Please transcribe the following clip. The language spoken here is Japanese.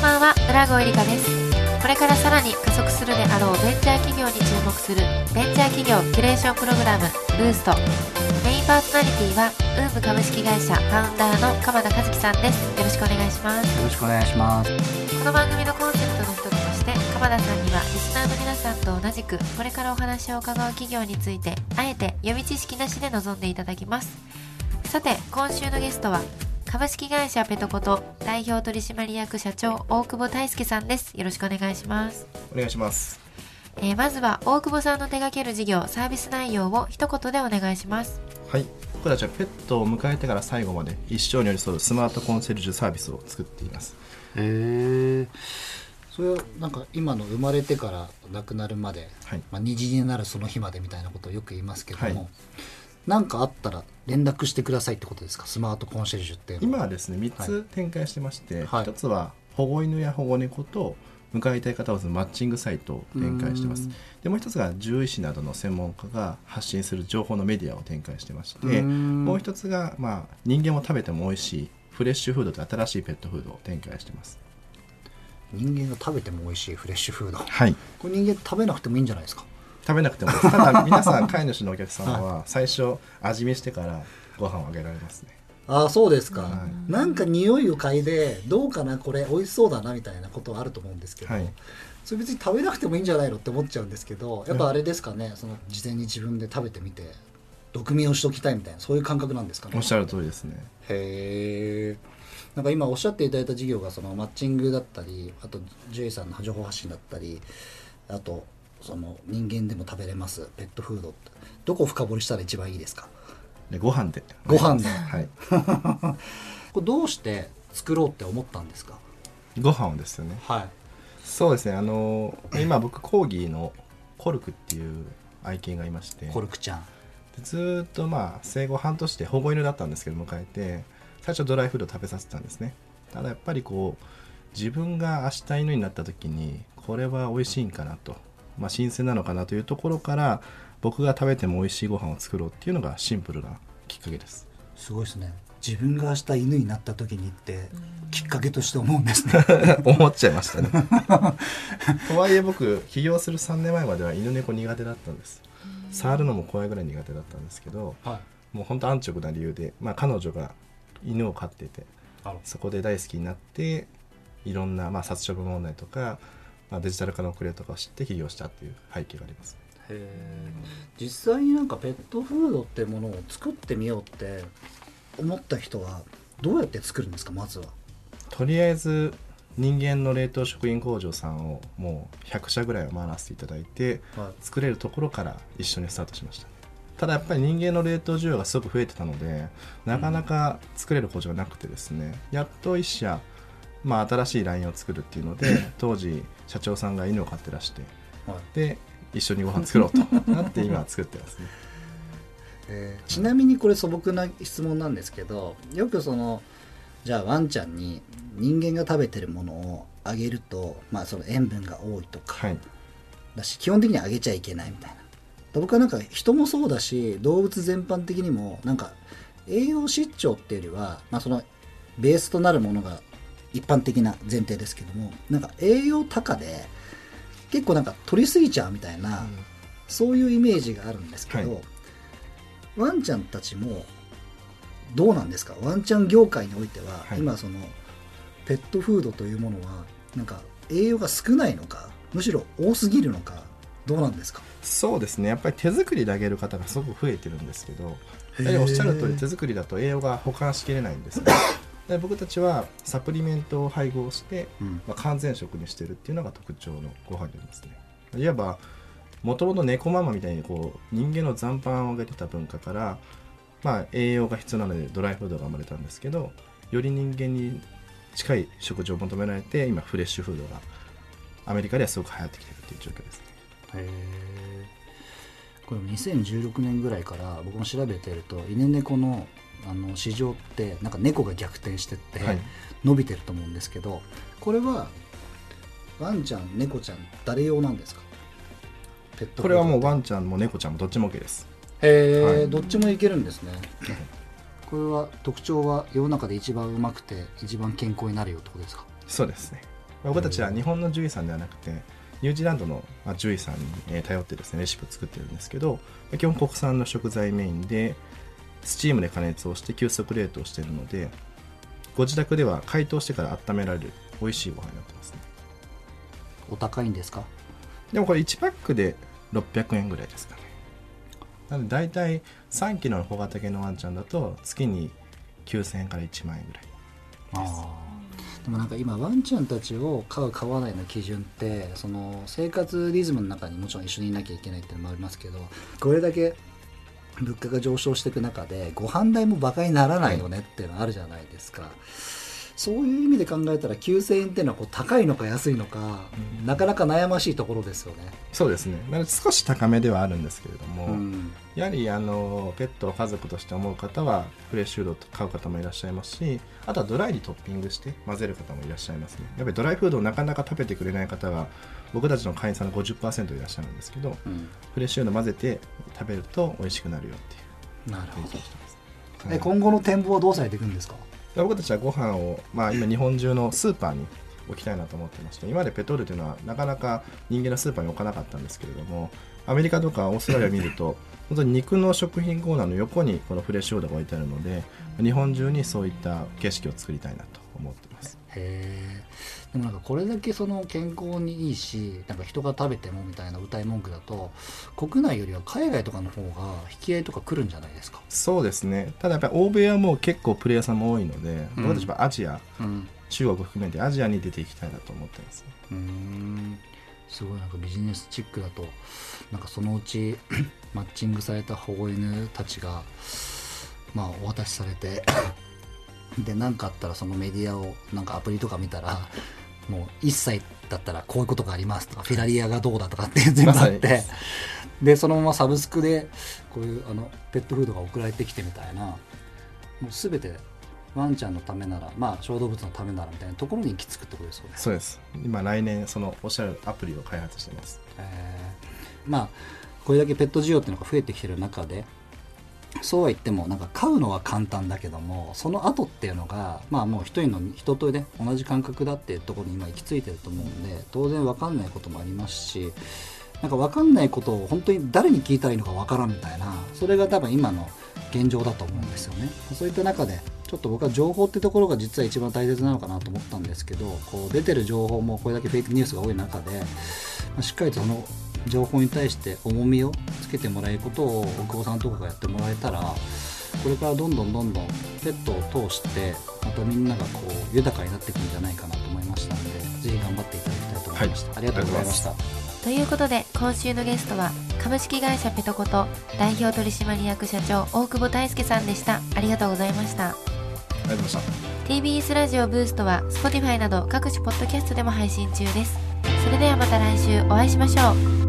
んばんは。浦郷えりかです。これからさらに加速するであろうベンチャー企業に注目するベンチャー企業キュレーションプログラムブースト。メインパーソナリティはウーム株式会社ファウンダーの鎌田和樹さんです。よろしくお願いします。よろしくお願いします。この番組のコンセプトの一つとして鎌田さんにはリスナーの皆さんと同じくこれからお話を伺う企業についてあえて予備知識なしで臨んでいただきます。さて今週のゲストは株式会社ペトコと代表取締役社長大久保大輔さんです。よろしくお願いします。お願いします。えーまずは大久保さんの手掛ける事業サービス内容を一言でお願いします。はい。僕たちはペットを迎えてから最後まで一生に寄り添うスマートコンシェルジュサービスを作っています。へえそれはなんか今の生まれてから亡くなるまで、はい。まあ、虹になるその日までみたいなことをよく言いますけども、はいなんかあったら連絡してくださいってことですか？スマートコンシェルジュって今はですね3つ展開してまして、はい。1つは保護犬や保護猫と迎えたい方をマッチングサイトを展開してます。うん。でもう一つが獣医師などの専門家が発信する情報のメディアを展開してましてうん。もう一つが、まあ、人間も食べても美味しいフレッシュフードと新しいペットフードを展開してます。人間が食べても美味しいフレッシュフード。はい。これ人間食べなくてもいいんじゃないですか？食べなくてもただ皆さん 飼い主のお客様は最初味見してからご飯をあげられますね。ああそうですか、はなんか匂いを嗅いでどうかなこれ美味しそうだなみたいなことはあると思うんですけど、はい。それ別に食べなくてもいいんじゃないのって思っちゃうんですけどやっぱあれですかねその事前に自分で食べてみて毒味をしときたいみたいなそういう感覚なんですかね？おっしゃる通りですね。へえなんか今おっしゃっていただいた事業がそのマッチングだったりあと獣医さんの情報発信だったりあとその人間でも食べれますペットフードって。どこを深掘りしたら一番いいですか？でご飯で。ご飯で。はい。これどうして作ろうって思ったんですか？ご飯をですよね。はい。そうですね。あの今僕コーギーのコルクっていう愛犬がいまして。コルクちゃん。でずーっとまあ生後半年で保護犬だったんですけど迎えて最初ドライフード食べさせてたんですね。ただやっぱりこう自分が明日犬になった時にこれは美味しいんかなと、まあ、新鮮なのかなというところから僕が食べても美味しいご飯を作ろうっていうのがシンプルなきっかけです。すごいですね。自分が明日犬になった時にってきっかけとして思うんですね。思っちゃいましたね。とはいえ僕起業する3年前までは犬猫苦手だったんです。触るのも怖いぐらい苦手だったんですけどはい。もう本当安直な理由で、まあ、彼女が犬を飼っててそこで大好きになっていろんな、まあ、殺処分問題とか、まあ、デジタル化の遅れとかを知って起業したっていう背景があります。実際になんかペットフードってものを作ってみようって思った人はどうやって作るんですか？まずは。とりあえず人間の冷凍食品工場さんをもう100社ぐらいは回らせていただいてはい。作れるところから一緒にスタートしました。ただやっぱり人間の冷凍需要がすごく増えてたのでなかなか作れる工場がなくてですねやっと一社、まあ、新しいラインを作るっていうので 当時社長さんが犬を飼ってらしてはい。で一緒にご飯作ろうとなって今作ってますね。えーちなみにこれ素朴な質問なんですけどよくそのじゃあワンちゃんに人間が食べてるものをあげると、まあ、その塩分が多いとかはい。だし基本的にあげちゃいけないみたいな。僕はなんか人もそうだし動物全般的にもなんか栄養失調っていうよりは、まあ、そのベースとなるものが一般的な前提ですけどもなんか栄養高で結構なんか取りすぎちゃうみたいな、そういうイメージがあるんですけど、はい。ワンちゃんたちもどうなんですか？ワンちゃん業界においては、はい。今そのペットフードというものはなんか栄養が少ないのかむしろ多すぎるのかどうなんですか？そうですね。やっぱり手作りであげる方がすごく増えてるんですけどおっしゃる通り手作りだと栄養が保管しきれないんですね で僕たちはサプリメントを配合して、うん。まあ、完全食にしてるっていうのが特徴のご飯になりますね。いわばもともと猫ママみたいにこう人間の残飯をあげてた文化から、まあ、栄養が必要なのでドライフードが生まれたんですけどより人間に近い食事を求められて今フレッシュフードがアメリカではすごく流行ってきてるっていう状況です。ねへこれ2016年ぐらいから僕も調べてると犬猫のあの市場ってなんか猫が逆転してってはい。伸びてると思うんですけど、これはワンちゃん猫ちゃん誰用なんですか？ペットこれはもうワンンちゃんも猫ちゃんもどっちも OK です。へえ、はい。どっちもいけるんですね。これは特徴は世の中で一番うまくて一番健康になるよってことですか？そうですね。僕たちは日本の獣医さんではなくてニュージーランドのまあ獣医さんにえー頼ってですねレシピを作ってるんですけど基本国産の食材メインでスチームで加熱をして急速冷凍しているのでご自宅では解凍してから温められる美味しいご飯になってますね。お高いんですか？でもこれ1パックで600円ぐらいですかね。なので大体3キロの小型犬のワンちゃんだと月に9000円から1万円ぐらいあー。でもなんか今ワンちゃんたちを飼う飼わないの基準ってその生活リズムの中にもちろん一緒にいなきゃいけないっていうのもありますけどこれだけ物価が上昇していく中でご飯代もバカにならないよねっていうのあるじゃないですか、そういう意味で考えたら9000円っていうのはこう高いのか安いのか、なかなか悩ましいところですよね、そうですね。少し高めではあるんですけれども、うんやはりあのペットを家族として思う方はフレッシュフードを買う方もいらっしゃいますしあとはドライにトッピングして混ぜる方もいらっしゃいますね。やっぱりドライフードをなかなか食べてくれない方が僕たちの会員さんの50%いらっしゃるんですけどうん。フレッシュフード混ぜて食べると美味しくなるよっていうなるほど。はいえ今後の展望はどうされていくんですか？僕たちはご飯を、まあ、今日本中のスーパーに置きたいなと思ってまして今までペトールというのはなかなか人間のスーパーに置かなかったんですけれどもアメリカとかオーストラリアを見ると 本当に肉の食品コーナーの横にこのフレッシュフードが置いてあるので日本中にそういった景色を作りたいなと思ってます。へえでもなんかこれだけその健康にいいしなんか人が食べてもみたいな歌い文句だと国内よりは海外とかの方が引き合いとか来るんじゃないですか？そうですね。ただやっぱり欧米はもう結構プレイヤーさんも多いので、うん。僕たちはアジア。うん。中国含めてアジアに出ていきたいなと思ってますうーんすごいなんかビジネスチックだとなんかそのうち マッチングされた保護犬たちがまあお渡しされて で何かあったらそのメディアをなんかアプリとか見たらもう1歳だったらこういうことがありますとかフィラリアがどうだとかって 全部あってでそのままサブスクでこういうあのペットフードが送られてきてみたいなもう全てワンちゃんのためならまあ小動物のためならみたいなところに行き着くってことですよね。そうです今来年そのおっしゃるアプリを開発してますえーまあこれだけペット需要っていうのが増えてきてる中でそうは言ってもなんか飼うのは簡単だけどもその後っていうのがまあもう一人の人とね同じ感覚だっていうところに今行き着いてると思うんで当然分かんないこともありますしなんか分かんないことを本当に誰に聞いたらいいのか分からんみたいなそれが多分今の現状だと思うんですよね。そういった中でちょっと僕は情報ってところが実は一番大切なのかなと思ったんですけどこう出てる情報もこれだけフェイクニュースが多い中で、ましっかりとその情報に対して重みをつけてもらえることを大久保さんとかがやってもらえたらこれからどんどんどんどんペットを通してまたみんながこう豊かになっていくんじゃないかなと思いましたのでぜひ頑張っていただきたいと思いました、はい。ありがとうございました。ということで今週のゲストは株式会社ペトコと代表取締役社長大久保大輔さんでした。ありがとうございました。ありがとうございました。TBS ラジオブーストは Spotify など各種ポッドキャストでも配信中です。それではまた来週お会いしましょう